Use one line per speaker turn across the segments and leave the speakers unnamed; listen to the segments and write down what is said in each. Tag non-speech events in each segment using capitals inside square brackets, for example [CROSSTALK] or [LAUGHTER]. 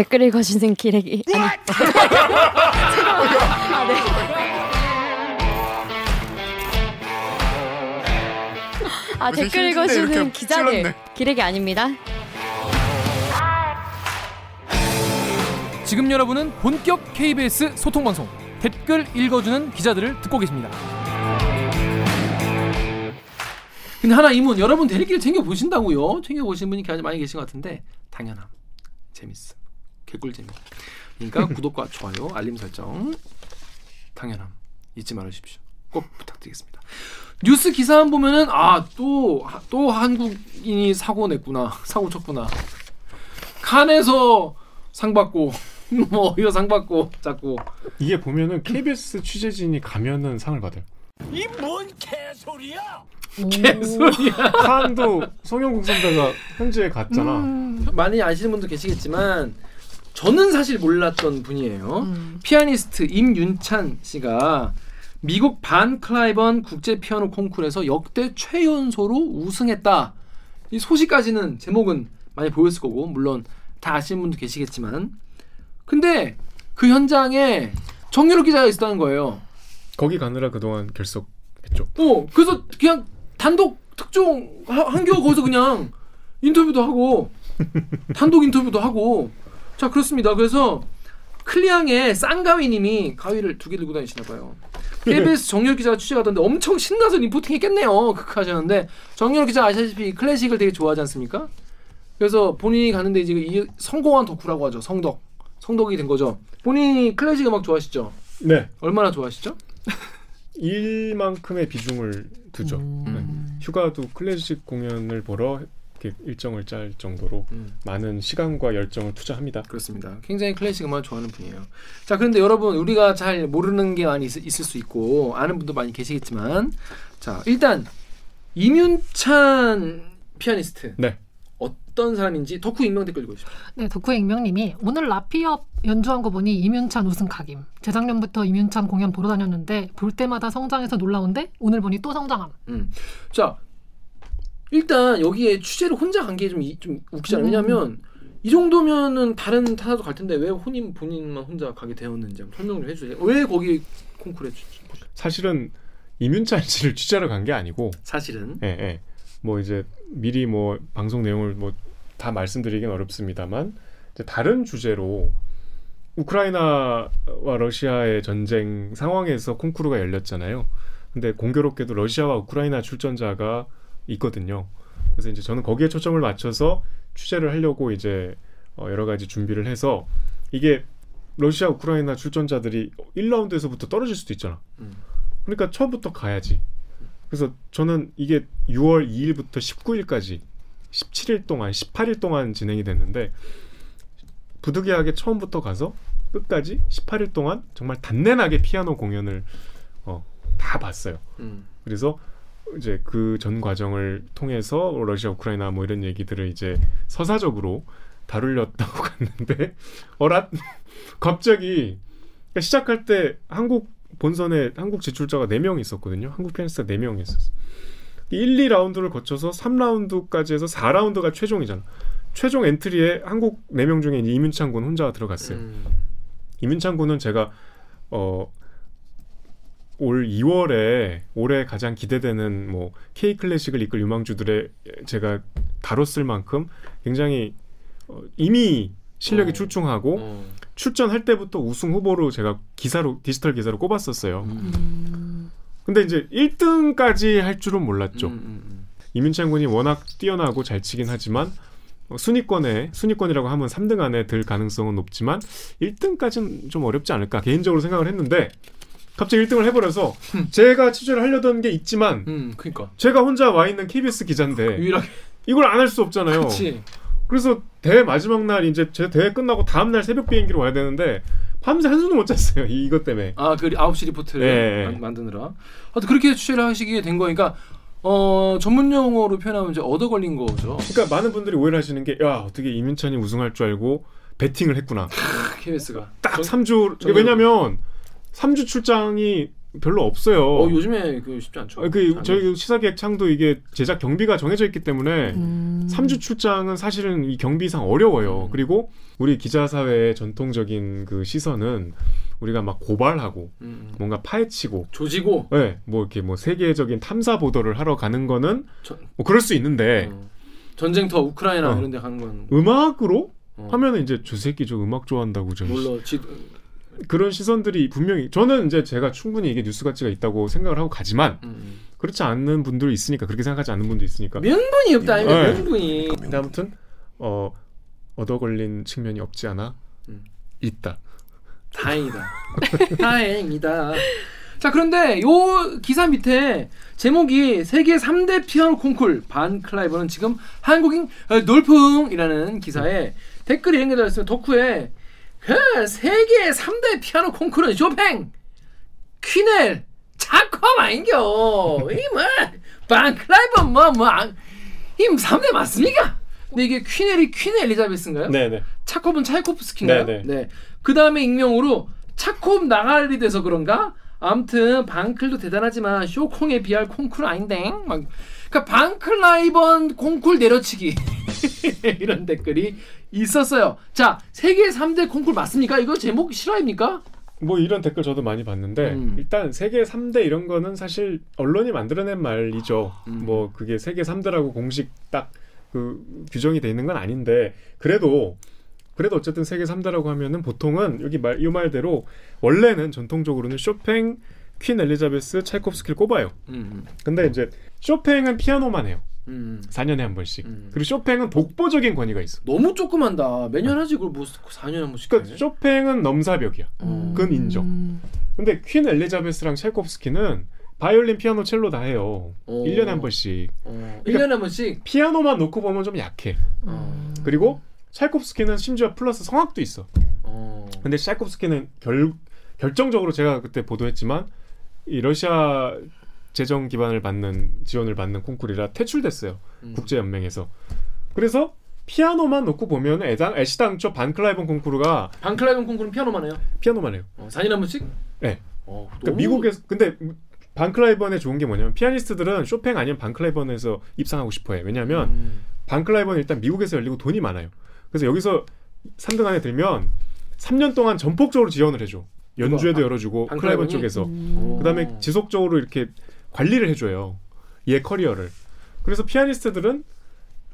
댓글 읽어주는 기레기 아니 [LAUGHS] 아, 네. 아 댓글 읽어주는 기자들 기레기 아닙니다.
지금 여러분은 본격 KBS 소통 방송 댓글 읽어주는 기자들을 듣고 계십니다. 근데 하나 이문 여러분 대리기를 챙겨 보신다고요? 챙겨 보신 분이 많이 계신 것 같은데 당연함 재밌어 개꿀 재미. 그러니까 [LAUGHS] 구독과 좋아요 알림 설정 당연함 잊지 말으십시오. 꼭 부탁드리겠습니다. 뉴스 기사만 보면은 아또또 한국인이 사고 냈구나 [LAUGHS] 사고 쳤구나 칸에서 상 받고 [LAUGHS] 뭐 이거 상 받고 자꾸
이게 보면은 KBS 취재진이 가면은 상을 받아요.
이 뭔 개소리야?
개소리야.
칸도 송영국 선배가 현지에 갔잖아.
음. 많이 아시는 분도 계시겠지만 저는 사실 몰랐던 분이에요.
음.
피아니스트 임윤찬 씨가 미국 반 클라이번 국제 피아노 콩쿠르에서 역대 최연소로 우승했다. 이 소식까지는 제목은 많이 보였을 거고 물론 다 아시는 분도 계시겠지만 근데 그 현장에 정유럽 기자가 있었다는 거예요.
거기 가느라 그동안 결석했죠.
어, 그래서 그냥 단독 특종 하- 한겨우 거기서 그냥 인터뷰도 하고 [LAUGHS] 단독 인터뷰도 하고 자 그렇습니다. 그래서 클리앙의 쌍가위님이 가위를 두 개 들고 다니시나 봐요. KBS 정열 기자가 취재하던데 엄청 신나서 리포팅 했겠네요. 극하셨는데 정열 기자 아시다시피 클래식을 되게 좋아하지 않습니까? 그래서 본인이 가는데 이제 이 성공한 덕후라고 하죠. 성덕, 성덕이 된 거죠. 본인이 클래식 음악 좋아하시죠?
네.
얼마나 좋아하시죠? [LAUGHS]
일만큼의 비중을 두죠. 네. 휴가도 클래식 공연을 보러 일정을 짤 정도로
음.
많은 시간과 열정을 투자합니다.
그렇습니다. 굉장히 클래식 음악을 좋아하는 분이에요. 자, 그런데 여러분 우리가 잘 모르는 게 많이 있, 있을 수 있고 아는 분도 많이 계시겠지만 자, 일단 이윤찬 피아니스트
네.
어떤 사람인지 덕후 익명 댓글 읽고 싶어요.
네, 덕후 익명님이 오늘 라피업 연주한 거 보니 이윤찬 우승 각임. 재작년부터 이윤찬 공연 보러 다녔는데 볼 때마다 성장해서 놀라운데 오늘 보니 또 성장함.
음. 자, 일단 여기에 취재를 혼자 간 게 좀 좀 웃기잖아요. 왜냐하면 이 정도면은 다른 타사도 갈 텐데 왜 혼인 본인만 혼자 가게 되었는지 한번 설명 좀 해주세요. 왜 거기 콩쿠르에 주-
사실은 이윤찬 씨를 취재하러 간 게 아니고
사실은
예, 예. 뭐 이제 미리 뭐 방송 내용을 뭐 다 말씀드리긴 어렵습니다만 이제 다른 주제로 우크라이나와 러시아의 전쟁 상황에서 콩쿠르가 열렸잖아요. 근데 공교롭게도 러시아와 우크라이나 출전자가 있거든요. 그래서 이제 저는 거기에 초점을 맞춰서 취재를 하려고 이제 어 여러 가지 준비를 해서 이게 러시아 우크라이나 출전자들이 1라운드에서부터 떨어질 수도 있잖아.
음.
그러니까 처음부터 가야지. 그래서 저는 이게 6월 2일부터 19일까지 17일 동안 18일 동안 진행이 됐는데 부득이하게 처음부터 가서 끝까지 18일 동안 정말 단내나게 피아노 공연을 어, 다 봤어요.
음.
그래서 이제 그 전 과정을 통해서 러시아 우크라이나 뭐 이런 얘기들을 이제 서사적으로 다루렸다고 [LAUGHS] 갔는데 어랏 갑자기 그러니까 시작할 때 한국 본선에 한국 지출자가 4명 있었거든요. 한국 피아니스트가 4명 있었어. 1, 2라운드를 거쳐서 3라운드까지 해서 4라운드가 최종이잖아. 최종 엔트리에 한국 4명 중에 이제 이민찬 군 혼자 들어갔어요.
음.
이민찬 군은 제가 어, 올 2월에 올해 가장 기대되는 뭐 K 클래식을 이끌 유망주들의 제가 다뤘을 만큼 굉장히 어, 이미 실력이
어.
출중하고
어.
출전할 때부터 우승 후보로 제가 기사로 디지털 기사로 꼽았었어요.
음.
근데 이제 1등까지 할 줄은 몰랐죠.
음, 음, 음.
이민찬 군이 워낙 뛰어나고 잘 치긴 하지만 어, 순위권에 순위권이라고 하면 3등 안에 들 가능성은 높지만 1등까지는 좀 어렵지 않을까 개인적으로 생각을 했는데 갑자기 1등을 해버려서 제가 취재를 하려던 게 있지만
음, 그러니까
제가 혼자 와 있는 KBS 기자인데 [LAUGHS]
유일하게
이걸 안 할 수 없잖아요.
그렇지.
그래서 대회 마지막 날 이제 제 대회 끝나고 다음 날 새벽 비행기로 와야 되는데 밤새 한숨도 못 잤어요. 이- 이것 때문에.
아, 그 9시 리포트를
예, 예.
만- 만드느라. 하여튼 그렇게 취재를 하시게 된 거니까 어, 전문 용어로 표현하면 이제 얻어 걸린 거죠.
그러니까 많은 분들이 오해를 하시는 게 야 어떻게 이민찬이 우승할 줄 알고 베팅을 했구나. [LAUGHS]
KBS가.
딱
전-
3주
전-
왜냐면 3주 출장이 별로 없어요.
어, 요즘에 그 쉽지 않죠.
아, 그
아니.
저희 시사기획 창도 이게 제작 경비가 정해져 있기 때문에
음.
3주 출장은 사실은 이 경비상 어려워요.
음.
그리고 우리 기자 사회의 전통적인 그 시선은 우리가 막 고발하고
음, 음.
뭔가 파헤치고
조지고
네, 뭐 이렇게 뭐 세계적인 탐사 보도를 하러 가는 거는
저-
뭐 그럴 수 있는데
어. 전쟁터 우크라이나
어.
이런 데 가는 건
음악으로
어.
하면은 이제 저 새끼 저 음악 좋아한다고 좀
물론 지,
그런 시선들이 분명히 저는 이제 제가 충분히 이게 뉴스 가치가 있다고 생각을 하고 가지만
음.
그렇지 않는 분들 있으니까 그렇게 생각하지 않는 분도 있으니까
명분이 없다 아니면
네.
명분이
근데 아무튼 어 얻어 걸린 측면이 없지 않아
음.
있다.
다행이다. [LAUGHS] 다행이다. 자 그런데 요 기사 밑에 제목이 세계 3대 피아노 콩쿨 반 클라이버는 지금 한국인 어, 놀풍이라는 기사에 댓글이 게 달렸어요. 덕후에 그 세계 3대 피아노 콩쿨은 쇼팽, 퀴넬, 자콤 아닌겨. 이뭐반 클라이버 뭐뭐임 3대 맞습니까? 근데 이게 퀴넬이 퀸 엘리자베스인가요?
네네.
차콥은 차이코프스키인가요?
네,
네. 그 다음에 익명으로 차콥 나갈이 돼서 그런가? 아무튼 방클도 대단하지만 쇼콩에 비할 콩쿨은 아닌데. 막 그러니까 방클라이번 콩쿨 내려치기 [LAUGHS] 이런 댓글이 있었어요. 자 세계 3대 콩쿨 맞습니까? 이거 제목 실화입니까?
뭐 이런 댓글 저도 많이 봤는데
음.
일단 세계 3대 이런 거는 사실 언론이 만들어낸 말이죠.
음.
뭐 그게 세계 3대라고 공식 딱 그 규정이 돼 있는 건 아닌데 그래도 그래도 어쨌든 세계 3대라고 하면은 보통은 여기 말 이 말대로 원래는 전통적으로는 쇼팽, 퀸 엘리자베스, 차이콥스키를 꼽아요.
음,
근데 이제 쇼팽은 피아노만 해요.
음.
4년에 한 번씩.
음.
그리고 쇼팽은 독보적인 권위가 있어.
너무 조그만다. 매년 하지 그걸 뭐 4년에 한 번씩.
그러니까
해?
쇼팽은 넘사벽이야.
어.
그건 인정.
음.
근데 퀸 엘리자베스랑 찰콥스키는 바이올린, 피아노, 첼로 다 해요.
오.
1년에 한 번씩.
어,
그러니까
1년에 한 번씩.
피아노만 놓고 보면 좀 약해.
어.
그리고 찰콥스키는 심지어 플러스 성악도 있어.
어.
근데 찰콥스키는 결 결정적으로 제가 그때 보도했지만 이 러시아 재정 기반을 받는 지원을 받는 콩쿨이라 퇴출됐어요.
음.
국제 연맹에서. 그래서 피아노만 놓고 보면 애당 애시당초 반클라이번 콩쿠르가
반클라이븐 콩쿠르는 피아노만 해요.
피아노만 해요.
어, 4년에 한 번씩?
네.
어,
그러니까 미국에서 근데 반클라이번의 좋은 게 뭐냐면 피아니스트들은 쇼팽 아니면 반클라이번에서 입상하고 싶어해. 왜냐하면
음.
반클라이번은 일단 미국에서 열리고 돈이 많아요. 그래서 여기서 3등 안에 들면 3년 동안 전폭적으로 지원을 해줘. 연주회도
누가?
열어주고
반-
클라이번? 쪽에서
어.
그다음에 지속적으로 이렇게 관리를 해줘요. 얘 커리어를. 그래서 피아니스트들은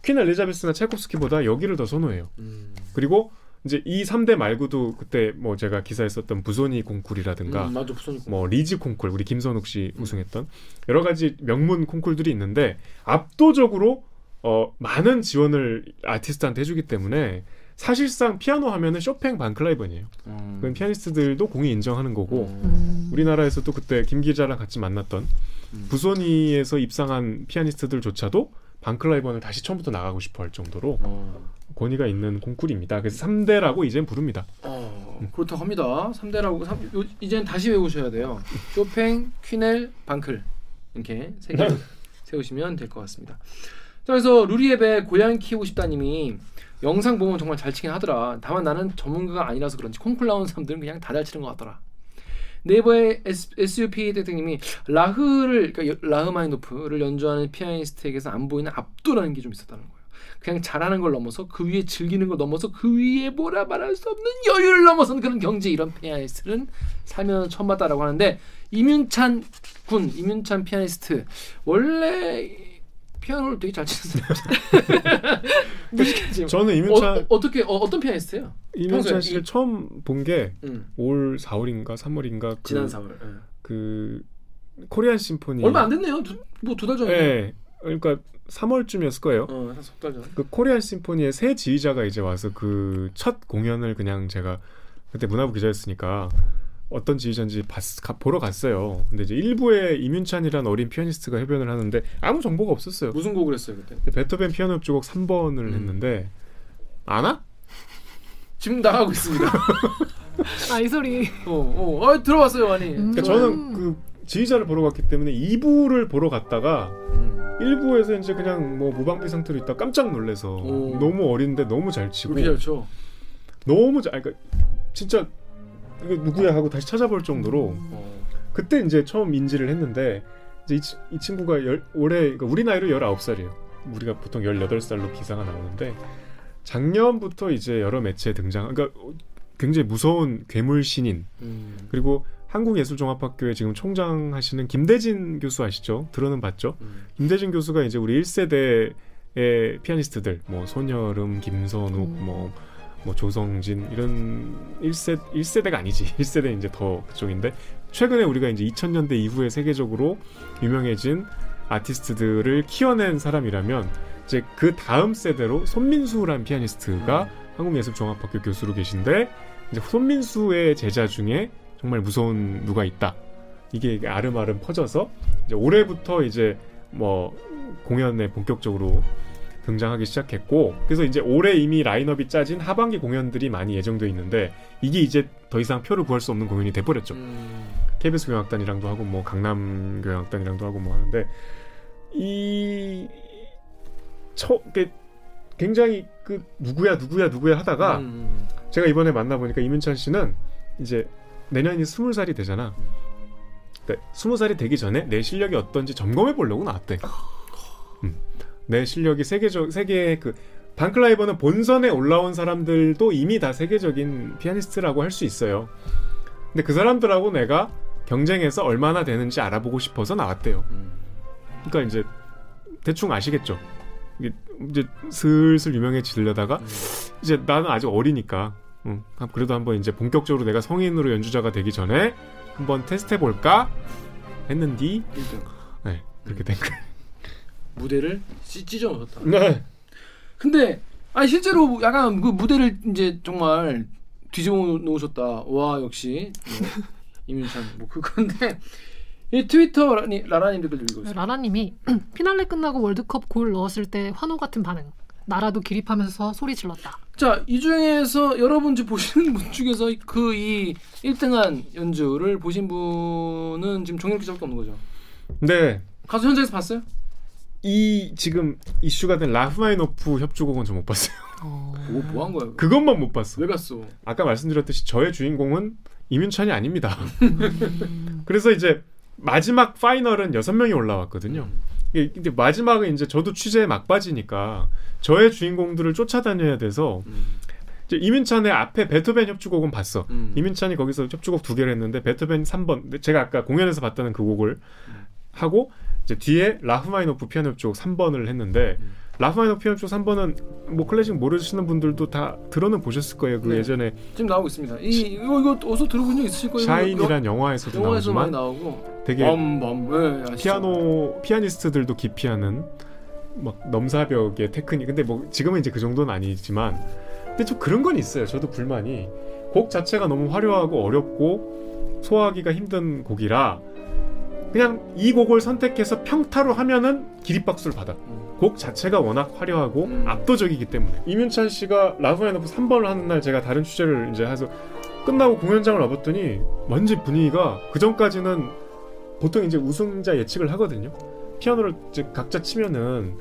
퀸 엘리자베스나 차이콥스키보다 여기를 더 선호해요.
음.
그리고 이제 이 3대 말고도 그때 뭐 제가 기사에 썼던 부소니 콩쿨이라든가
음, 맞아 부소니
뭐 리즈 콩쿨 우리 김선욱 씨 우승했던 여러 가지 명문 콩쿨들이 있는데 압도적으로 어 많은 지원을 아티스트한테 해주기 때문에 사실상 피아노 하면은 쇼팽 반클라이번이에요.
음.
그건 피아니스트들도 공이 인정하는 거고
음.
우리나라에서도 그때 김 기자랑 같이 만났던
음.
부소니에서 입상한 피아니스트들조차도 반클라이번을 다시 처음부터 나가고 싶어 할 정도로
어.
권위가 있는 콩쿨입니다. 그래서 3대라고 이젠 부릅니다.
어, 그렇다고 합니다. 3대라고 삼, 요, 이제는 다시 외우셔야 돼요. 쇼팽, 퀴넬, 방클 이렇게 세개 세우시면 될 것 같습니다. 자, 그래서 루리앱에 고양 키우고 싶다님이 영상 보면 정말 잘 치긴 하더라. 다만 나는 전문가가 아니라서 그런지 콩쿨 나온 사람들은 그냥 다 잘 치는 것 같더라. 네이버의 SUP 대통님이 라흐를 그러니까 여- 라흐마니노프를 연주하는 피아니스트에게서 안 보이는 압도라는 게 좀 있었다는 거예요. 그냥 잘하는 걸 넘어서 그 위에 즐기는 걸 넘어서 그 위에 뭐라 말할 수 없는 여유를 넘어선 그런 경제 이런 피아니스트는 살면 처음 봤다라고 하는데 이윤찬 군 이윤찬 피아니스트 원래 피아노를 되게 잘 치는 사람 [LAUGHS] 무식하지
저는
어,
이문찬
어, 어떻게 어, 어떤 피아니스트예요? 평소에
씨를
이-
처음 본게
음,
올 4월인가 3월인가 그,
지난 4월 예.
그 코리안 심포니
얼마 안 됐네요. 뭐 두 달 전에.
예. 그러니까 3월쯤이었을 거예요.
어, 석달 전.
그 코리안 심포니의 새 지휘자가 이제 와서 그 첫 공연을 그냥 제가 그때 문화부 기자였으니까 어떤 지휘자인지 봤, 가, 보러 갔어요. 근데 이제 일부에 이윤찬이라는 어린 피아니스트가 협연을 하는데 아무 정보가 없었어요.
무슨 곡을 했어요 그때?
베토벤 피아노 협주곡 3번을
음.
했는데 아나?
지금 나가고 있습니다. [LAUGHS]
아 이 소리.
어, 어, 어 들어봤어요 많이.
음.
그러니까 저는 그 지휘자를 보러 갔기 때문에 2부를 보러 갔다가
음.
1부에서 이제 그냥 뭐 무방비 상태로 있다 깜짝 놀래서
오.
너무 어린데 너무 잘 치고
그렇게 잘 쳐.
너무 잘 그러니까 진짜 이거 누구야 하고 다시 찾아볼 정도로
어.
그때 이제 처음 인지를 했는데 이제 이, 치- 이 친구가 열, 올해 그러니까 우리 나이로 19살이에요. 우리가 보통 18살로 기사가 나오는데 작년부터 이제 여러 매체에 등장 그러니까 굉장히 무서운 괴물 신인
음.
그리고 한국예술종합학교에 지금 총장 하시는 김대진 교수 아시죠? 들어는 봤죠?
음.
김대진 교수가 이제 우리 1세대의 피아니스트들 뭐 손여름, 김선욱,
음.
뭐, 뭐 조성진 이런 1세 1세대가 아니지. [LAUGHS] 1세대 이제 더 그쪽인데 최근에 우리가 이제 2000년대 이후에 세계적으로 유명해진 아티스트들을 키워낸 사람이라면 이제 그 다음 세대로 손민수란 피아니스트가 한국예술종합학교 교수로 계신데 이제 손민수의 제자 중에 정말 무서운 누가 있다. 이게 아름아름 퍼져서 이제 올해부터 이제 뭐 공연에 본격적으로 등장하기 시작했고 그래서 이제 올해 이미 라인업이 짜진 하반기 공연들이 많이 예정돼 있는데 이게 이제 더 이상 표를 구할 수 없는 공연이 돼버렸죠.
음.
KBS 교향악단이랑도 하고 뭐 강남 교향악단이랑도 하고 뭐 하는데 이 처, 게 굉장히 그 누구야 누구야 누구야 하다가
음.
제가 이번에 만나 보니까 이민찬 씨는 이제 내년이 스물 살이 되잖아. 네, 스무 살이 되기 전에 내 실력이 어떤지 점검해 보려고 나왔대. 음. 내 실력이 세계적 세계의 그 반클라이버는 본선에 올라온 사람들도 이미 다 세계적인 피아니스트라고 할 수 있어요. 근데 그 사람들하고 내가 경쟁해서 얼마나 되는지 알아보고 싶어서 나왔대요.
음.
그러니까 이제 대충 아시겠죠. 이제 슬슬 유명해지려다가
음.
이제 나는 아직 어리니까 응, 아, 그래도 한번 이제 본격적으로 내가 성인으로 연주자가 되기 전에 한번 테스트 해 볼까 했는디
1등.
네 그렇게 된 거예요.
무대를 찢- 찢어 놓았다.
네.
근데 아니 실제로 약간 그 무대를 이제 정말 뒤집어 놓으셨다. 와 역시 뭐, 이민찬 뭐 그건데 이 트위터 라니, 라라님 댓글 읽고 있어요.
라라님이 [CLEARS THROAT] 피날레 끝나고 월드컵 골 넣었을 때 환호 같은 반응. 나라도 기립하면서 소리 질렀다.
자, 이 중에서 여러분 지금 보시는 분 중에서 그 이 1등한 연주를 보신 분은 지금 정영 기자밖에 없는 거죠.
네.
가수 현장에서 봤어요?
이 지금 이슈가 된 라흐마니노프 협주곡은 저못 봤어요.
뭐뭐한 거야?
그것만 못 봤어.
왜 갔어?
아까 말씀드렸듯이 저의 주인공은 이민찬이 아닙니다. [LAUGHS] 그래서 이제 마지막 파이널은 여섯 명이 올라왔거든요. 근데 마지막은 이제 저도 취재 막바지니까 저의 주인공들을 쫓아다녀야 돼서
음.
이제 임윤찬의 앞에 베토벤 협주곡은 봤어.
음.
임윤찬이 거기서 협주곡 두 개를 했는데 베토벤 3번 제가 아까 공연에서 봤다는 그 곡을
음.
하고 이제 뒤에 라흐마니노프 피아노 협주곡 3번을 했는데
음.
라흐마니노프 피아노 협주곡 3번은 뭐 클래식 모르시는 분들도 다 들어는 보셨을 거예요. 그
네.
예전에
지금 나오고 있습니다. 이 이거 이거 어디서 들어본 적 있으실 거예요.
샤인이란 영화에서도
영, 영화에서
나오지만
나오고
되게
범 범 네, 아시죠?
피아노 피아니스트들도 기피하는 막 넘사벽의 테크닉. 근데 뭐 지금은 이제 그 정도는 아니지만 근데 좀 그런 건 있어요. 저도 불만이 곡 자체가 너무 화려하고 어렵고 소화하기가 힘든 곡이라 그냥 이 곡을 선택해서 평타로 하면은 기립박수를 받아.
음.
곡 자체가 워낙 화려하고
음.
압도적이기 때문에 임윤찬 씨가 라흐마니노프 3번을 하는 날 제가 다른 취재를 이제 해서 끝나고 공연장을 와봤더니 완전 분위기가 그 전까지는 보통 이제 우승자 예측을 하거든요. 피아노를 이제 각자 치면은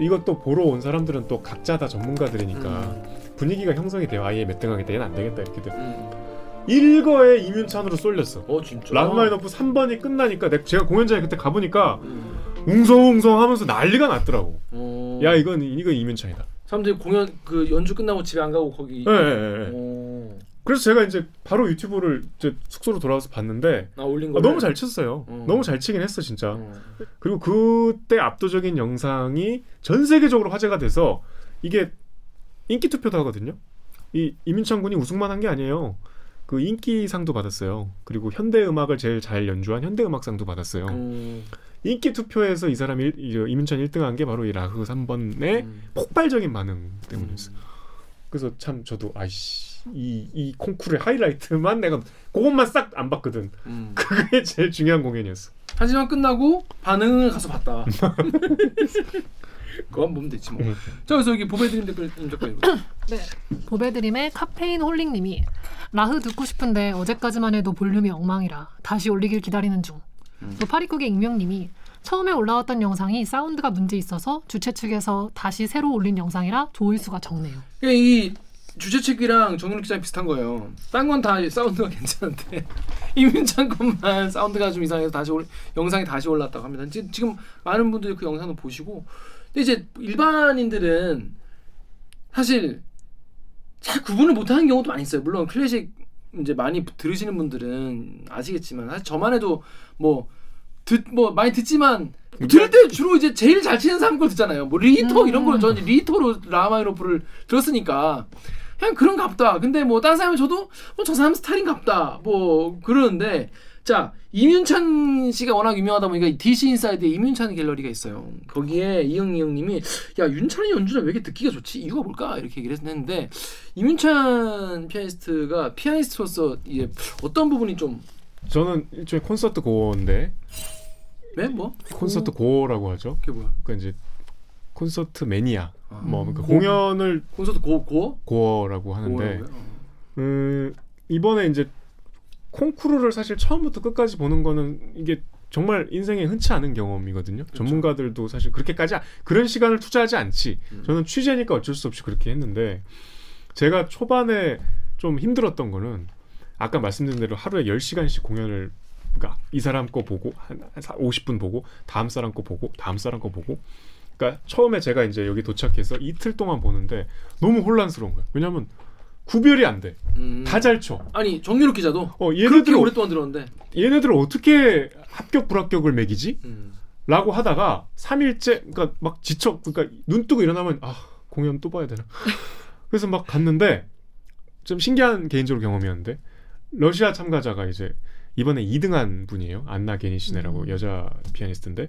이것도 보러 온 사람들은 또 각자 다 전문가들이니까
음.
분위기가 형성이 돼요. 아예 몇 등 하겠다, 얘는 안 되겠다 이렇게 돼.
음.
일거에 이윤찬으로 쏠렸어.
어 진짜.
라흐마니노프 3번이 끝나니까 내가 제가 공연장에 그때 가보니까
음.
웅성웅성 하면서 난리가 났더라고.
어.
야 이건 이건 이민찬이다.
사람들이 공연 그 연주 끝나고 집에 안 가고 거기.
예, 예, 예.
어.
그래서 제가 이제 바로 유튜브를 이제 숙소로 돌아와서 봤는데 아,
거.
너무 잘 쳤어요.
음.
너무 잘 치긴 했어 진짜.
어.
그리고 그때 압도적인 영상이 전 세계적으로 화제가 돼서 이게 인기 투표도 하거든요. 이 이민찬 군이 우승만 한 게 아니에요. 그 인기상도 받았어요. 그리고 현대 음악을 제일 잘 연주한 현대 음악상도 받았어요.
음.
인기 투표에서 이 사람이 이- 이민찬 1등한 게 바로 이 라흐 3번의
음.
폭발적인 반응 때문이었어. 그래서 참 저도 아이씨 이, 이 콩쿠르의 하이라이트만 내가 그것만 싹 안 봤거든.
음.
그게 제일 중요한 공연이었어.
하지만 끝나고 반응을 가서 봤다. [LAUGHS] 그건 보면 됐지 뭐.
음.
자 그래서 여기 보배드림 댓글 님 댓글.
네. 보배드림의 카페인 홀링님이 라흐 듣고 싶은데 어제까지만 해도 볼륨이 엉망이라 다시 올리길 기다리는 중.
음.
또 파리국의 익명님이 처음에 올라왔던 영상이 사운드가 문제 있어서 주최 측에서 다시 새로 올린 영상이라 조회수가 적네요.
그러니까 이 주최 측이랑 정윤욱 기자랑 비슷한 거예요. 딴 건 다 사운드가 [LAUGHS] 괜찮은데 [LAUGHS] 임윤찬 것만 사운드가 좀 이상해서 다시 올, 영상이 다시 올랐다고 합니다. 지금, 지금 많은 분들이 그 영상을 보시고 근데 이제 일반인들은 사실 잘 구분을 못하는 경우도 많이 있어요. 물론 클래식 이제 많이 들으시는 분들은 아시겠지만 사실 저만 해도 뭐 듣 뭐 많이 듣지만 들을 때 주로 이제 제일 잘 치는 사람 걸 듣잖아요. 뭐 리히터
음.
이런 걸 저는 리히터로 라흐마니노프를 들었으니까 그냥 그런 갑다. 근데 뭐 다른 사람이 저도 뭐 저 사람 스타일인 갑다. 뭐 그러는데 자 이윤찬 씨가 워낙 유명하다 보니까 이 DC 인사이드에 이윤찬 갤러리가 있어요. 거기에 이영 이영 님이 야 윤찬이 연주는 왜 이렇게 듣기가 좋지? 이유가 뭘까? 이렇게 얘기를 했는데 이윤찬 피아니스트가 피아니스트로서 이제 어떤 부분이 좀
저는 일종의 콘서트 고어인데
네? 뭐?
콘서트 고 어라고 하죠.
그게 뭐야?
그러니까 이제 콘서트 매니아
아.
뭐 그러니까
고-
공연을
콘서트 고 고?
고어라고 하는데?
어.
음, 이번에 이제 콩쿠르를 사실 처음부터 끝까지 보는 거는 이게 정말 인생에 흔치 않은 경험이거든요.
그렇죠.
전문가들도 사실 그렇게까지 아- 그런 시간을 투자하지 않지.
음.
저는 취재니까 어쩔 수 없이 그렇게 했는데 제가 초반에 좀 힘들었던 거는 아까 말씀드린 대로 하루에 10시간씩 공연을 그러니까 이 사람 거 보고 한 50분 보고 다음 사람 거 보고 다음 사람 거 보고 그러니까 처음에 제가 이제 여기 도착해서 이틀 동안 보는데 너무 혼란스러운 거예요. 왜냐면 구별이 안 돼.
음.
다잘 쳐.
아니 정유럽 기자도
어, 얘네들
오랫동안 들었는데
얘네들 어떻게 합격 불합격을 매기지?
음.
라고 하다가 3일째 그러니까 막 지쳐 그러니까 눈 뜨고 일어나면 아 공연 또 봐야 되나 [LAUGHS] 그래서 막 갔는데 좀 신기한 개인적으로 경험이었는데 러시아 참가자가 이제 이번에 2등한 분이에요 안나 게니시네라고
음.
여자 피아니스트인데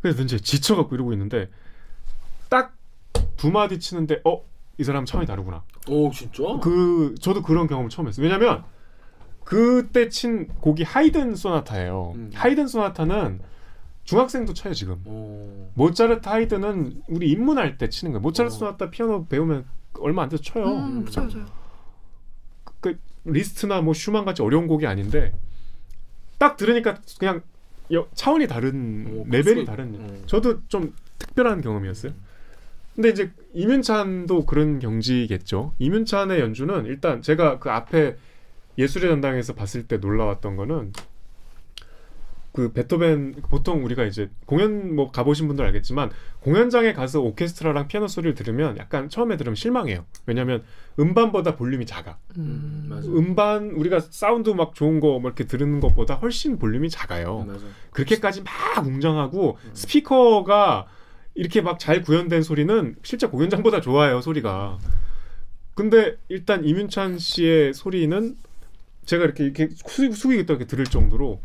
그래서 이제 지쳐갖고 이러고 있는데 딱 두 마디 치는데 어 이 사람 차원이 다르구나
오 진짜?
그 저도 그런 경험을 처음 했어요. 왜냐면 그때 친 곡이 하이든 소나타예요.
음.
하이든 소나타는 중학생도 쳐요 지금.
오.
모차르트 하이든은 우리 입문할 때 치는 거예요. 모차르트
어.
소나타 피아노 배우면 얼마 안 돼서 쳐요.
음, 맞아요, 맞아요.
그 리스트나 뭐 슈만 같이 어려운 곡이 아닌데 딱 들으니까 그냥 여- 차원이 다른
오,
레벨이 다른.
음.
저도 좀 특별한 경험이었어요. 근데 이제 이문찬도 그런 경지겠죠. 이문찬의 연주는 일단 제가 그 앞에 예술의 전당에서 봤을 때 놀라웠던 거는 그 베토벤 보통 우리가 이제 공연 뭐 가보신 분들 알겠지만 공연장에 가서 오케스트라랑 피아노 소리를 들으면 약간 처음에 들으면 실망해요. 왜냐하면 음반보다 볼륨이 작아.
음.
음반 우리가 사운드 막 좋은 거뭐 이렇게 들은 것보다 훨씬 볼륨이 작아요.
맞아.
그렇게까지 막 웅장하고
음.
스피커가 이렇게 막 잘 구현된 소리는 실제 공연장보다 좋아요 소리가. 근데 일단 이문찬 씨의 소리는 제가 이렇게 이렇게 숙- 숙이고 있다 이렇게 들을 정도로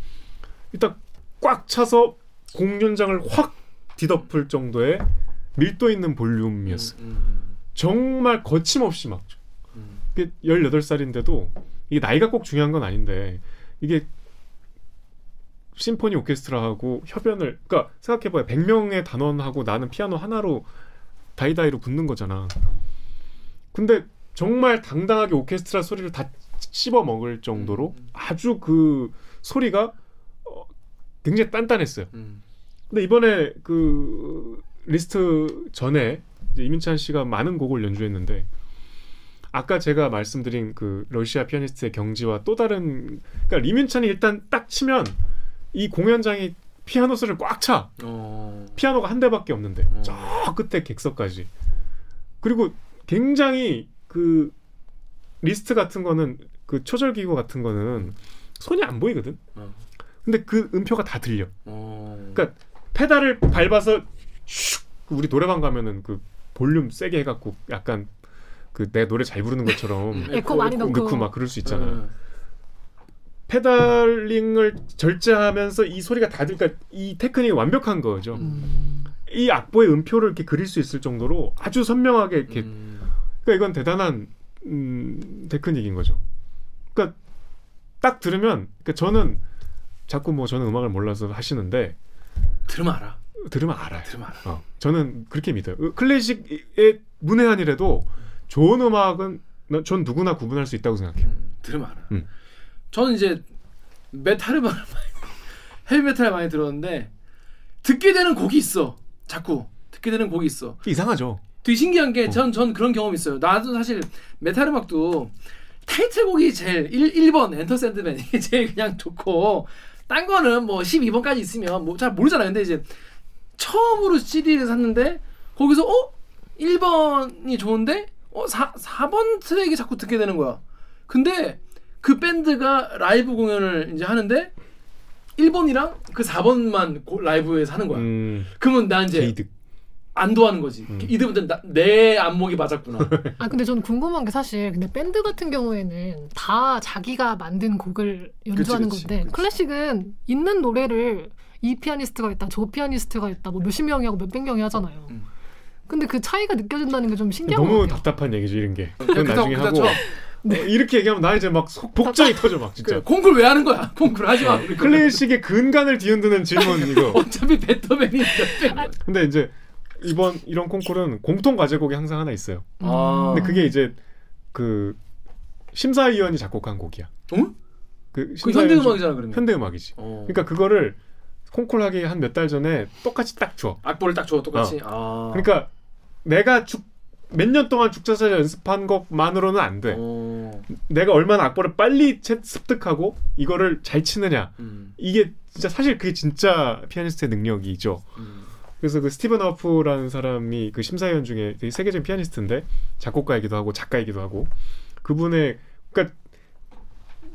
일단 꽉 차서 공연장을 확 뒤덮을 정도의 밀도 있는 볼륨이었어요.
음,
정말 거침없이 막
음,
이게 18살인데도 이게 나이가 꼭 중요한 건 아닌데 이게 심포니 오케스트라하고 협연을 그러니까 생각해봐요 100명의 단원하고 나는 피아노 하나로 다이다이로 붙는 거잖아 근데 정말 당당하게 오케스트라 소리를 다 씹어 먹을 정도로
음.
아주 그 소리가 어, 굉장히 단단했어요
음.
근데 이번에 그 리스트 전에 임윤찬 씨가 많은 곡을 연주했는데 아까 제가 말씀드린 그 러시아 피아니스트의 경지와 또 다른 그러니까 임윤찬이 일단 딱 치면 이 공연장이 피아노 소리를 꽉 차.
어.
피아노가 한 대밖에 없는데
어.
저 끝에 객석까지. 그리고 굉장히 그 리스트 같은 거는 그 초절기교 같은 거는 손이 안 보이거든.
어.
근데 그 음표가 다 들려.
어.
그러니까 페달을 밟아서 슉 우리 노래방 가면은 그 볼륨 세게 해갖고 약간 그 내 노래 잘 부르는 것처럼 [LAUGHS]
에코 많이 넣고.
넣고 막 그럴 수 있잖아.
음.
페달링을 절제하면서 이 소리가 다 들리니까 이 테크닉이 완벽한 거죠.
음.
이 악보의 음표를 이렇게 그릴 수 있을 정도로 아주 선명하게 이렇게
음.
그러니까 이건 대단한 음, 테크닉인 거죠. 그러니까 딱 들으면 그러니까 저는 자꾸 뭐 저는 음악을 몰라서 하시는데
들으면 알아.
들으면 알아요.
들으면 알아.
어, 저는 그렇게 믿어요. 으, 클래식의 문외한이라도 좋은 음악은 나- 전 누구나 구분할 수 있다고 생각해요.
음, 들으면 알아.
음.
저는 이제 메탈을 많이 헤비 메탈을 많이 들었는데 듣게 되는 곡이 있어. 자꾸 듣게 되는 곡이 있어.
이상하죠.
되게 신기한
어.
게전전 그런 경험 이 있어요. 나도 사실 메탈 음악도 타이틀곡이 제일 1, 1번 Enter Sandman 이게 제일 그냥 좋고 딴 거는 뭐 12번까지 있으면 뭐 잘 모르잖아요. 근데 이제 처음으로 CD를 샀는데 거기서 어 1번이 좋은데 어 4, 4번 트랙이 자꾸 듣게 되는 거야. 근데 그 밴드가 라이브 공연을 이제 하는데 1번이랑 그 4번만 라이브에서 하는 거야.
음,
그러면 나 이제
게이득.
안도하는 거지.
음.
이들부터 나- 내 안목이 맞았구나. [LAUGHS]
아 근데 저는 궁금한 게 사실 근데 밴드 같은 경우에는 다 자기가 만든 곡을 연주하는
그치,
건데
그치.
클래식은 있는 노래를 이 피아니스트가 있다, 저 피아니스트가 있다, 뭐 몇십 명이 하고 몇백 명이 하잖아요.
음.
근데 그 차이가 느껴진다는 게 좀 신기한 것
너무
같아요.
답답한 얘기죠 이런 게. 그건 나중에
그다-
하고
그다
어, 이렇게 얘기하면 나 이제 막 속, 복장이 터져 막 진짜.
그래, 콩쿨 왜 하는 거야? 콩쿨 하지 마.
클래식의 근간을 뒤흔드는 질문 이거. [LAUGHS]
어차피 베토벤이 몇백 명.
근데 이제 이번 이런 콩쿨은 공통 과제곡이 항상 하나 있어요.
아.
근데 그게 이제 그 심사위원이 작곡한 곡이야.
어? 그그
심사위원
현대
중-
음악이잖아 그러면.
현대 음악이지.
어.
그러니까 그거를 콩쿨 하기 한 몇 달 전에 똑같이 딱 줘.
악보를 딱 줘 똑같이. 아.
그러니까 내가 몇 년 동안 죽자사 연습한 것만으로는 안 돼.
어.
내가 얼마나 악보를 빨리 채- 습득하고 이거를 잘 치느냐.
음.
이게 진짜 사실 그게 진짜 피아니스트의 능력이죠.
음.
그래서 그 스티븐 하프라는 사람이 그 심사위원 중에 되게 세계적인 피아니스트인데 작곡가이기도 하고 작가이기도 하고 그분의 그러니까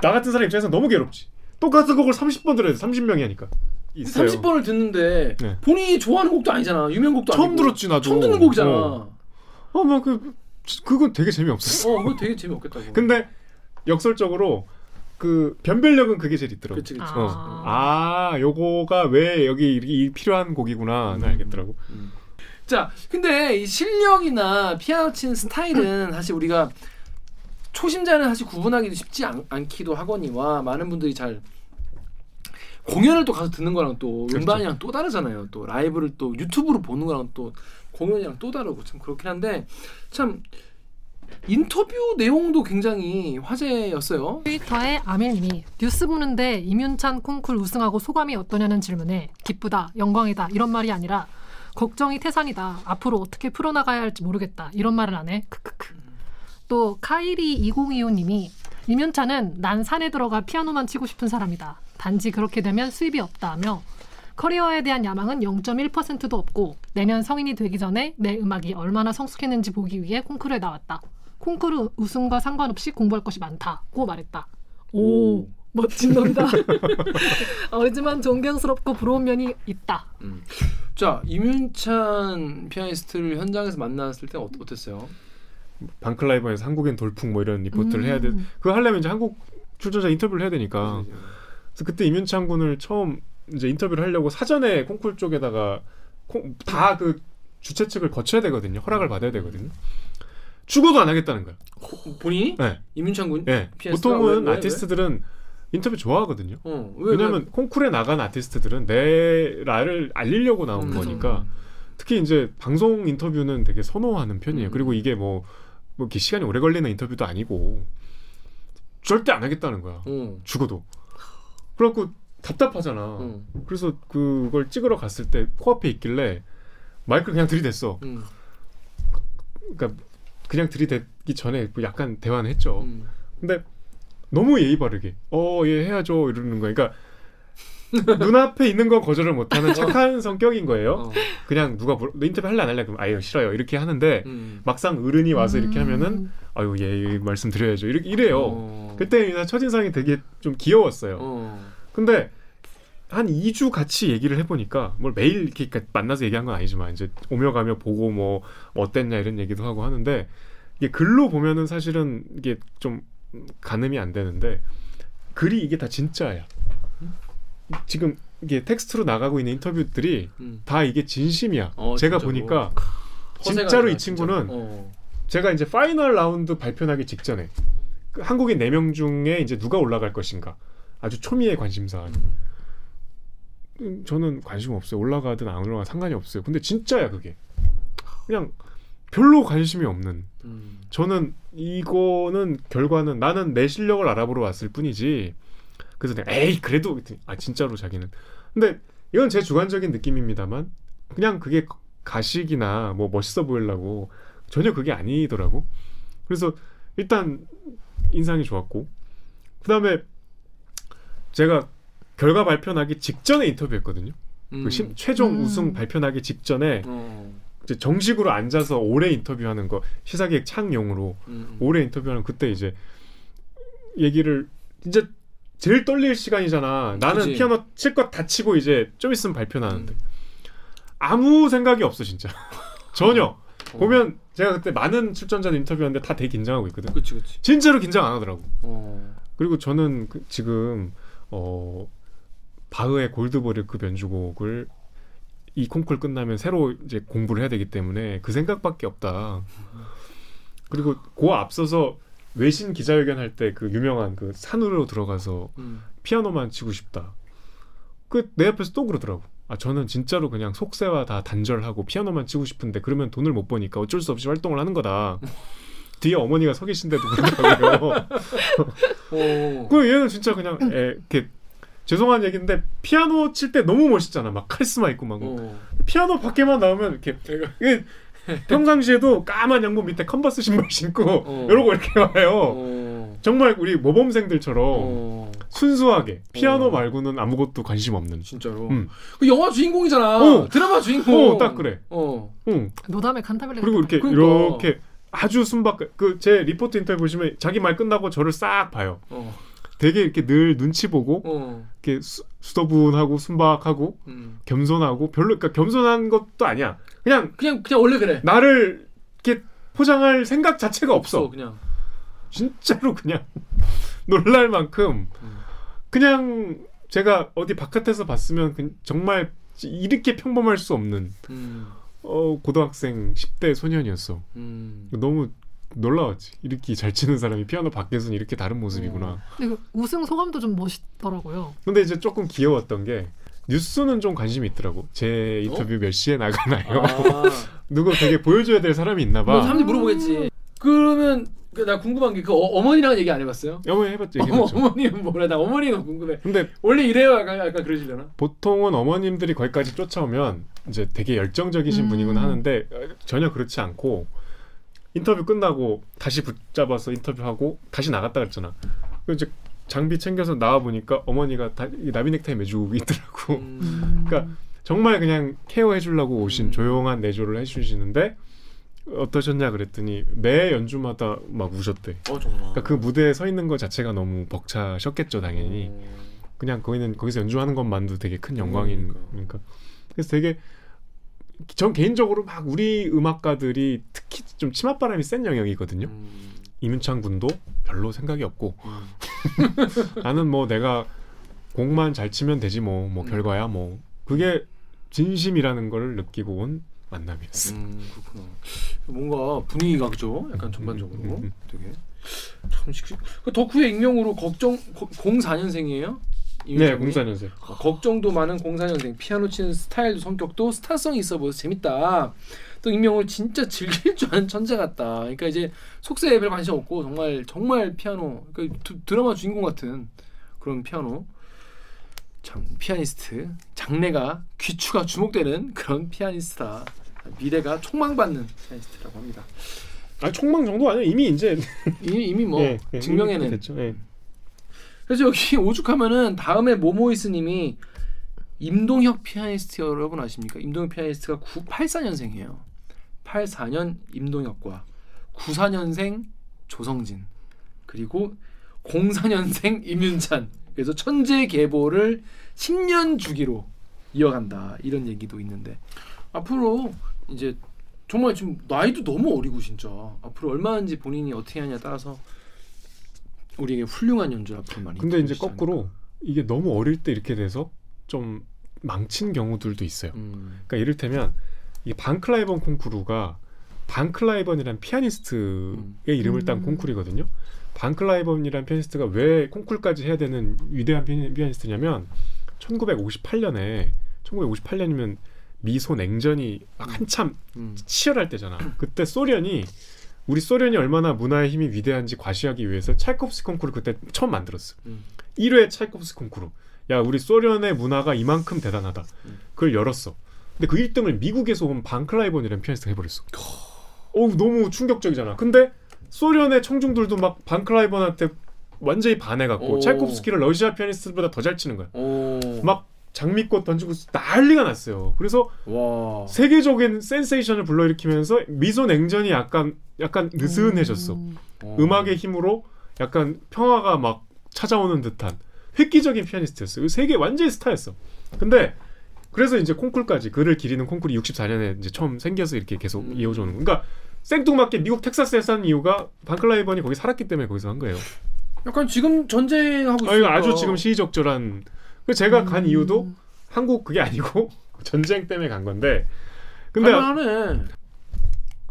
나 같은 사람 입장에서 너무 괴롭지. 똑같은 곡을 30번 들어야 돼. 30명이 하니까. 있어요.
30번을 듣는데
네.
본인이 좋아하는 곡도 아니잖아. 유명 곡도
처음
아니고.
들었지 나도.
처음 듣는 곡이잖아.
어,
어,
어뭐그 그건 되게 재미없었어.
그거 되게 재미없겠다고.
근데 역설적으로 그 변별력은 그게 제일 있더라고.
그치 그치.
아.
어. 아, 요거가 왜 여기 이 필요한 곡이구나는
음.
알겠더라고.
자, 근데 이 실력이나 피아노 치는 스타일은 사실 우리가 초심자는 사실 구분하기도 쉽지 않, 않기도 하거니와 많은 분들이 잘 공연을 또 가서 듣는 거랑 또
그렇죠.
음반이랑 또 다르잖아요. 또 라이브를 또 유튜브로 보는 거랑 또 공연이랑 또 다르고 참 그렇긴 한데 참 인터뷰 내용도 굉장히 화제였어요.
트위터에 아밀님이 뉴스 보는데 임윤찬 콩쿨 우승하고 소감이 어떠냐는 질문에 기쁘다, 영광이다 이런 말이 아니라 걱정이 태산이다. 앞으로 어떻게 풀어나가야 할지 모르겠다. 이런 말을 안 해. 크크크. 또 카이리 2025님이 임윤찬은 난 산에 들어가 피아노만 치고 싶은 사람이다. 단지 그렇게 되면 수입이 없다며 커리어에 대한 야망은 0.1%도 없고 내년 성인이 되기 전에 내 음악이 얼마나 성숙했는지 보기 위해 콩쿠르에 나왔다. 콩쿠르 우승과 상관없이 공부할 것이 많다고 말했다. 오,
오.
멋진 놈이다. 하지만 [LAUGHS] 존경스럽고 부러운 면이 있다.
자, 이문찬 피아니스트를 현장에서 만났을 때 어, 어땠어요?
방클라이브에서 한국엔 돌풍 뭐 이런 리포트를
음.
해야 돼. 그거 하려면 이제 한국 출전자 인터뷰를 해야 되니까. 그래서 그때 임윤찬 군을 처음 이제 인터뷰를 하려고 사전에 콩쿨 쪽에다가 다 그 주최 측을 거쳐야 되거든요. 허락을 받아야 되거든요. 죽어도 안 하겠다는 거야.
본인이
네.
이문찬 군?
네. 보통은
왜, 왜,
아티스트들은 인터뷰 좋아하거든요.
어, 왜,
왜냐면 콩쿨에 나간 아티스트들은 내 나를 알리려고 나온
음,
거니까 특히 이제 방송 인터뷰는 되게 선호하는 편이에요.
음.
그리고 이게 뭐, 뭐 이렇게 시간이 오래 걸리는 인터뷰도 아니고 절대 안 하겠다는 거야.
어.
죽어도. 그래갖고 답답하잖아.
어.
그래서 그걸 찍으러 갔을 때 코앞에 있길래 마이크를 그냥 들이댔어.
음.
그러니까 그냥 들이댔기 전에 뭐 약간 대화는 했죠.
음.
근데 너무 예의 바르게 어 예 해야죠 이러는 거야. 그러니까 눈앞에 있는 건 거절을 못하는 [LAUGHS] 착한 성격인 거예요.
어.
그냥 누가 물, 너 인터뷰 할래 안 할래 그럼 아유 싫어요 이렇게 하는데
음.
막상 어른이 와서 이렇게
음.
하면은 아유 예 말씀드려야죠 이렇게 이래요.
어.
그때 그냥 첫인상이 되게 좀 귀여웠어요.
어.
근데 한 2주 같이 얘기를 해보니까 뭘 매일 이렇게 그러니까 만나서 얘기한 건 아니지만 이제 오며 가며 보고 뭐 어땠냐 이런 얘기도 하고 하는데 이게 글로 보면은 사실은 이게 좀 가늠이 안 되는데 글이 이게 다 진짜야. 지금 이게 텍스트로 나가고 있는 인터뷰들이
음.
다 이게 진심이야.
어,
제가
진짜로.
보니까 진짜로 이 친구는
진짜로. 어.
제가 이제 파이널 라운드 발표하기 직전에 그 한국인 4명 중에 이제 누가 올라갈 것인가 아주 초미의 관심사 음, 저는 관심 없어요. 올라가든 안 올라가든 상관이 없어요. 근데 진짜야 그게. 그냥 별로 관심이 없는.
음.
저는 이거는 결과는 나는 내 실력을 알아보러 왔을 뿐이지. 그래서 내가 에이 그래도 아 진짜로 자기는. 근데 이건 제 주관적인 느낌입니다만 그냥 그게 가식이나 뭐 멋있어 보이려고 전혀 그게 아니더라고. 그래서 일단 인상이 좋았고. 그다음에 제가 결과 발표 나기 직전에 인터뷰했거든요.
음.
그 심- 최종
음.
우승 발표 나기 직전에
어.
이제 정식으로 앉아서 올해 인터뷰하는 거 시사기획 창용으로
음.
올해 인터뷰하는 그때 이제 얘기를 진짜 제일 떨릴 시간이잖아. 나는
그치.
피아노 실컷 다 치고 이제 좀 있으면 발표 나는데
음.
아무 생각이 없어 진짜 [LAUGHS] 전혀.
어.
보면 제가 그때 많은 출전자들 인터뷰하는데 다 되게 긴장하고 있거든.
그치 그치.
진짜로 긴장 안 하더라고.
어.
그리고 저는 그 지금 어 바흐의 골드버릴 그 변주곡을 이 콩쿨 끝나면 새로 이제 공부를 해야 되기 때문에 그 생각밖에 없다. 그리고 그 앞서서 외신 기자회견 할 때 그 유명한 그 산으로 들어가서
음.
피아노만 치고 싶다. 그 내 옆에서 또 그러더라고. 아 저는 진짜로 그냥 속세와 다 단절하고 피아노만 치고 싶은데 그러면 돈을 못 버니까 어쩔 수 없이 활동을 하는 거다. 뒤에 어머니가 서 계신데도 그러더라고요.
어.
그 얘는 진짜 그냥 에, 이렇게 죄송한 얘기인데 피아노 칠 때 너무 멋있잖아. 막 카리스마 있고 막
어.
피아노 밖에만 나오면 이렇게 이게 평상시에도 까만 양복 밑에 컨버스 신발 신고
어.
이러고 이렇게 와요.
어.
정말 우리 모범생들처럼
어.
순수하게 피아노
어.
말고는 아무것도 관심 없는.
진짜로.
음.
그 영화 주인공이잖아.
어.
드라마 주인공.
어, 딱 그래.
어.
응.
노다메 칸타빌레
그리고 이렇게
그러니까.
이렇게 아주 순박 그 제 리포트 인터뷰 보시면 자기 말 끝나고 저를 싹 봐요.
어.
되게 이렇게 늘 눈치 보고
어.
이렇게 수, 수더분하고 순박하고
음.
겸손하고 별로 그러니까 겸손한 것도 아니야. 그냥
그냥 그냥 원래 그래.
나를 이렇게 포장할 생각 자체가 없어.
그냥.
진짜로 그냥 [LAUGHS] 놀랄 만큼
음.
그냥 제가 어디 바깥에서 봤으면 그- 정말 이렇게 평범할 수 없는
음.
어, 고등학생 10대 소년이었어.
음.
너무 놀라웠지. 이렇게 잘 치는 사람이 피아노 밖에서는 이렇게 다른 모습이구나.
어.
근데 그 우승 소감도 좀 멋있더라고요.
근데 이제 조금 귀여웠던 게 뉴스는 좀 관심이 있더라고. 제 인터뷰 몇 시에 나가나요?
아. [LAUGHS]
누구 되게 보여줘야 될 사람이 있나
뭐
봐.
사람들이 물어보겠지. 그러면 그나 궁금한 게 그 어머니랑 얘기 안 해봤어요?
어머니 해봤죠.
어머. 어머니는 뭐래? 나 어머니가 궁금해.
근데
원래 이래요? 약간 약간 그러시려나?
보통은 어머님들이 거기까지 쫓아오면 이제 되게 열정적이신
음.
분이곤 하는데 어, 전혀 그렇지 않고 인터뷰 끝나고 다시 붙잡아서 인터뷰하고 다시 나갔다 그랬잖아. 그리고 이제 장비 챙겨서 나와 보니까 어머니가 다이 나비 넥타이 매주고 [LAUGHS] 있더라고.
음.
그러니까 정말 그냥 케어해 주려고 오신
음.
조용한 내조를 해 주시는데 어떠셨냐 그랬더니 매 연주마다 막 우셨대.
어 정말.
그러니까 그 무대에 서 있는 것 자체가 너무 벅차셨겠죠 당연히.
어.
그냥 거기는 거기서 연주하는 것만도 되게 큰 영광인
그러니까.
그러니까 그래서 되게 전 개인적으로 막 우리 음악가들이 특히 좀 치맛바람이 센 영역이거든요.
음.
이문창 군도 별로 생각이 없고
음. [LAUGHS]
나는 뭐 내가 곡만 잘 치면 되지 뭐뭐
음.
결과야 뭐 그게 진심이라는 걸 느끼고 온 만남이었어.
음, 그렇구나. 뭔가 분위기가 그죠? 약간 전반적으로
음, 음.
되게 참 식. 그 덕후의 익명으로 걱정 04년생이에요?
네, 04년생.
걱정도 많은 04년생 피아노 치는 스타일도 성격도 스타성이 있어 보여서 재밌다. 또 익명을 진짜 즐길 줄 아는 천재 같다. 그러니까 이제 속세에 별 관심 없고 정말 정말 피아노 그러니까 드, 드라마 주인공 같은 그런 피아노 장, 피아니스트 장래가 귀추가 주목되는 그런 피아니스트다. 미래가 촉망받는 피아니스트라고 합니다.
아 총망 정도 아니야 이미 이제
이미 이미 뭐 [LAUGHS]
예, 예,
증명해낸
이미 됐죠. 예.
그래서 여기 [LAUGHS] 오죽하면은 다음에 모모이스님이 임동혁 피아니스트 여러분 아십니까? 임동혁 피아니스트가 9, 84년생이에요. 84년 임동혁과 94년생 조성진. 그리고 04년생 [LAUGHS] 임윤찬. 그래서 천재 계보를 10년 주기로 이어간다. 이런 얘기도 있는데. 앞으로 이제 정말 지금 나이도 너무 어리고 진짜. 앞으로 얼마인지 본인이 어떻게 하냐에 따라서 우리에게 훌륭한 연주 앞으로 많이
근데 이제 거꾸로 이게 너무 어릴 때 이렇게 돼서 좀 망친 경우들도 있어요.
않을까. 음.
그러니까 이를테면 이 반클라이번 콩쿠르가 반클라이번이란 피아니스트의
음.
이름을 딴
음.
콩쿠르거든요. 반클라이번이란 피아니스트가 왜 콩쿠르까지 해야 되는 위대한 피아니- 피아니스트냐면 1958년에 1958년이면 미소 냉전이 막 한참
음.
치열할 때잖아. 그때 소련이 우리 소련이 얼마나 문화의 힘이 위대한지 과시하기 위해서 차이콥스키 콩쿠르 그때 처음 만들었어.
음.
1회 차이콥스키 콩쿠르. 야, 우리 소련의 문화가 이만큼 대단하다.
음.
그걸 열었어. 근데 그 1등을 미국에서 온 반클라이번이라는 피아니스트가 해버렸어. 어우 너무 충격적이잖아. 근데 소련의 청중들도 막 반클라이번한테 완전히 반해갖고
오.
찰콥스키를 러시아 피아니스트보다 더 잘 치는 거야.
오.
막 장미꽃 던지고 난리가 났어요. 그래서
와.
세계적인 센세이션을 불러일으키면서 미소 냉전이 약간 약간 느슨해졌어.
음.
어.
음악의 힘으로 약간 평화가 막 찾아오는 듯한 획기적인 피아니스트였어요. 세계 완전히 스타였어. 근데 그래서 이제 콩쿨까지 그를 기리는 콩쿨이 64년에 이제 처음 생겨서 이렇게 계속
음.
이어져 오는. 거. 그러니까 생뚱맞게 미국 텍사스에서 한 이유가 반클라이번이 거기 살았기 때문에 거기서 한 거예요.
약간 지금 전쟁하고
아, 이거
있으니까.
아주 지금 시의적절한. 그 제가 간
음.
이유도 한국 그게 아니고 [LAUGHS] 전쟁 때문에 간 건데. 근데
할만하네.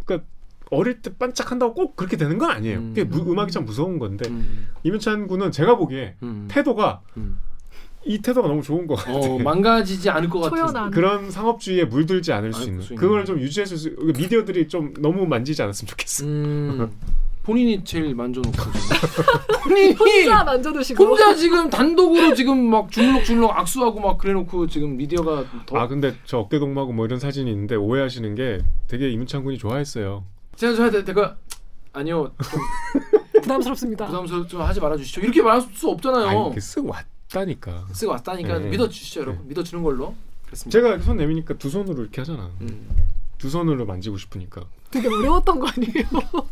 그러니까 어릴 때 반짝한다고 꼭 그렇게 되는 건 아니에요.
음.
그게 무- 음악이 참 무서운 건데
음.
이문찬 군은 제가 보기에
음.
태도가
음.
이 태도가 너무 좋은 것 같아요.
어, [LAUGHS] 망가지지 않을 것 같은.
그런 상업주의에 물들지 않을 수 있는
수 있는.
그걸 좀 유지해줄 수 미디어들이 좀 너무 만지지 않았으면 좋겠어.
음. [LAUGHS] 본인이 제일 만져놓고 [LAUGHS] 본인이
혼자 만져드시고
혼자 지금 단독으로 지금 막 주물럭주물럭 악수하고 막 그래놓고 지금 미디어가 더
아 근데 저 어깨 동무하고 뭐 이런 사진이 있는데 오해하시는 게 되게 이문찬 군이 좋아했어요.
제가 저한테 내가 아니요 [LAUGHS] 좀
부담스럽습니다.
부담스러워 좀 하지 말아주시죠 이렇게 말할 수 없잖아요
아니 이렇게 쓱 왔다니까.
쓰고 왔다니까
네.
믿어주시죠 여러분 믿어주는 걸로 그렇습니다
제가 손 내미니까 두 손으로 이렇게 하잖아.
음.
두 손으로 만지고 싶으니까.
되게 어려웠던 거 아니에요? [LAUGHS]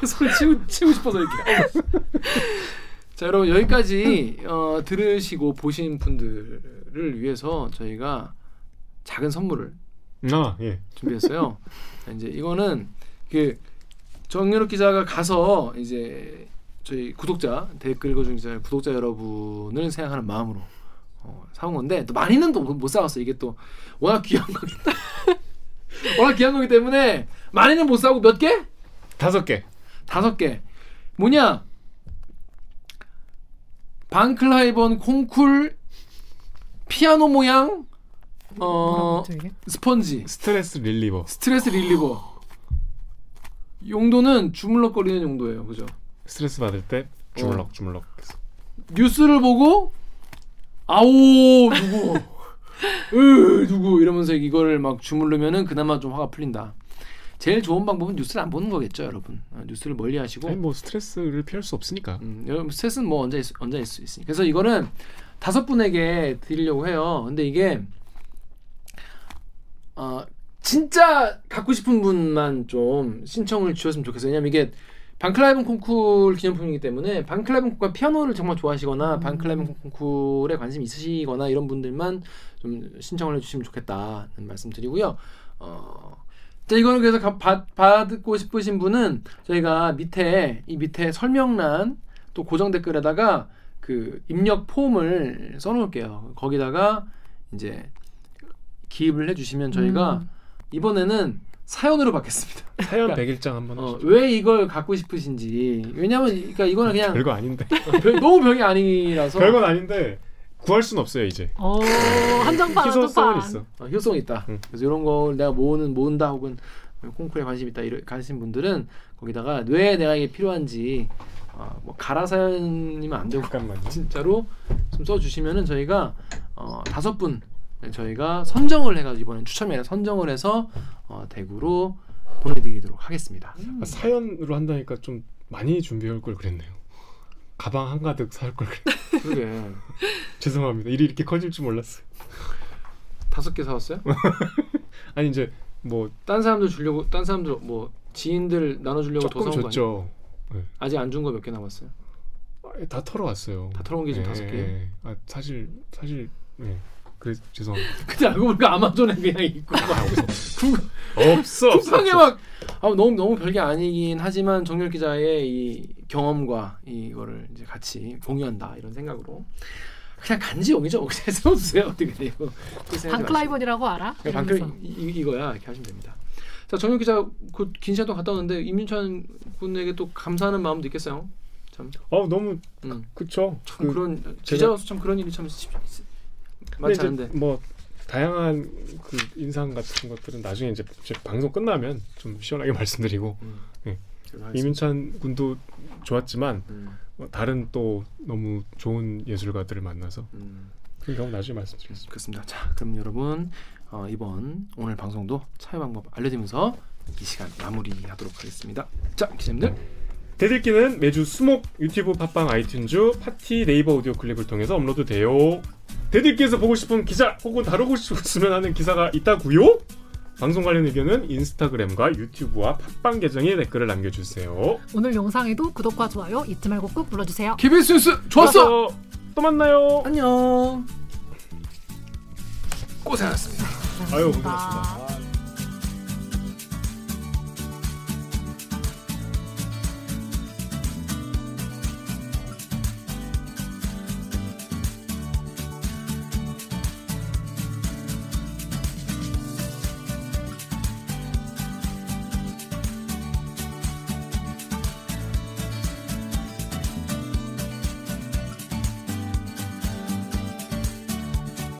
[LAUGHS]
손을 치고, 치고 싶어서 이렇게 자 여러분 여기까지 어, 들으시고 보신 분들을 위해서 저희가 작은 선물을
아 예.
준비했어요. 자, 이제 이거는 그 정연욱 기자가 가서 이제 저희 구독자 댓글 읽어준 기자 구독자 여러분을 생각하는 마음으로 어, 사온 건데 또 많이는 또 못 사왔어. 이게 또 워낙 귀한 거기 [LAUGHS] 워낙 귀한 거기 때문에 많이는 못 사고 몇 개?
다섯 개.
다섯 개. 뭐냐? 반클라이번 콩쿨 피아노 모양 어? 스펀지 stress reliever. stress reliever 용도는 주물럭거리는 용도예요 그죠
스트레스 받을 때 주물럭 주물럭.
뉴스를 보고 아오 누구 [LAUGHS] 으 누구 이러면서 이거를 막 주물르면은 그나마 좀 화가 풀린다 제일 좋은 방법은 뉴스를 안 보는 거겠죠 여러분. 어, 뉴스를 멀리 하시고.
아니 뭐 스트레스를 피할 수 없으니까.
음, 여러분 스트레스는 뭐 언제 있, 언제 있을 수 있으니. 그래서 이거는 다섯 분에게 드리려고 해요. 근데 이게 어, 진짜 갖고 싶은 분만 좀 신청을 주셨으면 좋겠어요. 왜냐면 이게 반클라이븐 콩쿨 기념품이기 때문에 반클라이븐 콩쿨 피아노를 정말 좋아하시거나 반클라이븐 콩쿨에 관심 있으시거나 이런 분들만 좀 신청을 해주시면 좋겠다는 말씀드리고요. 어, 자 이거는 그래서 가- 받, 받고 싶으신 분은 저희가 밑에 이 밑에 설명란 또 고정 댓글에다가 그 입력 폼을 써놓을게요. 거기다가 이제 기입을 해주시면 저희가
음.
이번에는 사연으로 받겠습니다. [LAUGHS]
사연
그러니까-
100일장 한번
어. 왜 이걸 갖고 싶으신지 왜냐면 그러니까 이거는 그냥
별거 아닌데.
별- 너무 병이 아니라서 [LAUGHS]
별건 아닌데 구할 순 없어요 이제.
어, 한정판
희소성은
한정판.
있어.
어, 효성이 있다.
음.
그래서 이런 걸 내가 모으는 모은다 혹은 콩쿠르에 관심 있다 이런 가신 분들은 거기다가 왜 내가 이게 필요한지 어, 뭐 가라 사연이면 안 되고
잠깐만요.
진짜로 좀 써주시면은 저희가 어, 다섯 분 저희가 선정을 해가지고 이번엔 추첨이 아니라 선정을 해서 어, 대구로 보내드리도록 하겠습니다.
아, 사연으로 한다니까 좀 많이 준비할 걸 그랬네요. 가방 한 가득 살 걸 그랬. [LAUGHS]
그러게 [LAUGHS]
죄송합니다. 일이 이렇게 커질 줄 몰랐어요.
다섯 개 사왔어요? [LAUGHS]
아니 이제 뭐
딴 사람들 주려고 딴 사람들 뭐 지인들 나눠주려고 더
조금
사온 거 아니에요?
줬죠.
아직 안 준 거 몇 개 남았어요?
아, 다 털어왔어요.
다 털어온 게 지금 다섯 개.
아 사실 사실 네. 그래 죄송합니다. [LAUGHS]
근데 알고 보니까 아마존에 그냥 있고
없어 [LAUGHS]
쿠팡에 막 아, 너무 너무 별게 아니긴 하지만 정렬 기자의 이 경험과 이거를 이제 같이 공유한다 이런 생각으로 그냥 간지 용이죠. [LAUGHS] 그냥 써주세요 어떻게 돼요?
반클라이번이라고 알아?
반클
이-
이거야 이렇게 하시면 됩니다. 자 정렬 기자 그 긴 시간 동안 갔다 왔는데 임윤찬 군에게 또 감사하는 마음도 있겠어요. 참,
어 너무
음,
그쵸.
참 그, 런
제가-
기자로서 참 그런 일이 참 쉽- 많지
이제
않은데.
뭐 다양한 그 인상 같은 것들은 나중에 이제 제 방송 끝나면 좀 시원하게 [LAUGHS] 말씀드리고
음.
네. 이민찬 군도 좋았지만
음,
뭐 다른 또 너무 좋은 예술가들을 만나서
음.
그 경험 나중에 말씀드리겠습니다.
그렇습니다. 자, 그럼 여러분 어, 이번 오늘 방송도 참여 방법 알려드리면서 이 시간 마무리하도록 하겠습니다. 자 기자님들
대들기는 매주 수목 유튜브 팟빵 아이튠즈 팟티 네이버 오디오 클립을 통해서 업로드돼요. 대들기에서 보고 싶은 기자 혹은 다루고 싶으면 하는 기사가 있다고요? 방송 관련 의견은 인스타그램과 유튜브와 팟빵 계정에 댓글을 남겨주세요.
오늘 영상에도 구독과 좋아요 잊지 말고 꾹 눌러주세요.
KBS 뉴스 좋았어.
좋았어. 또 만나요.
안녕. 고생하셨습니다.
아유. 고생하셨습니다.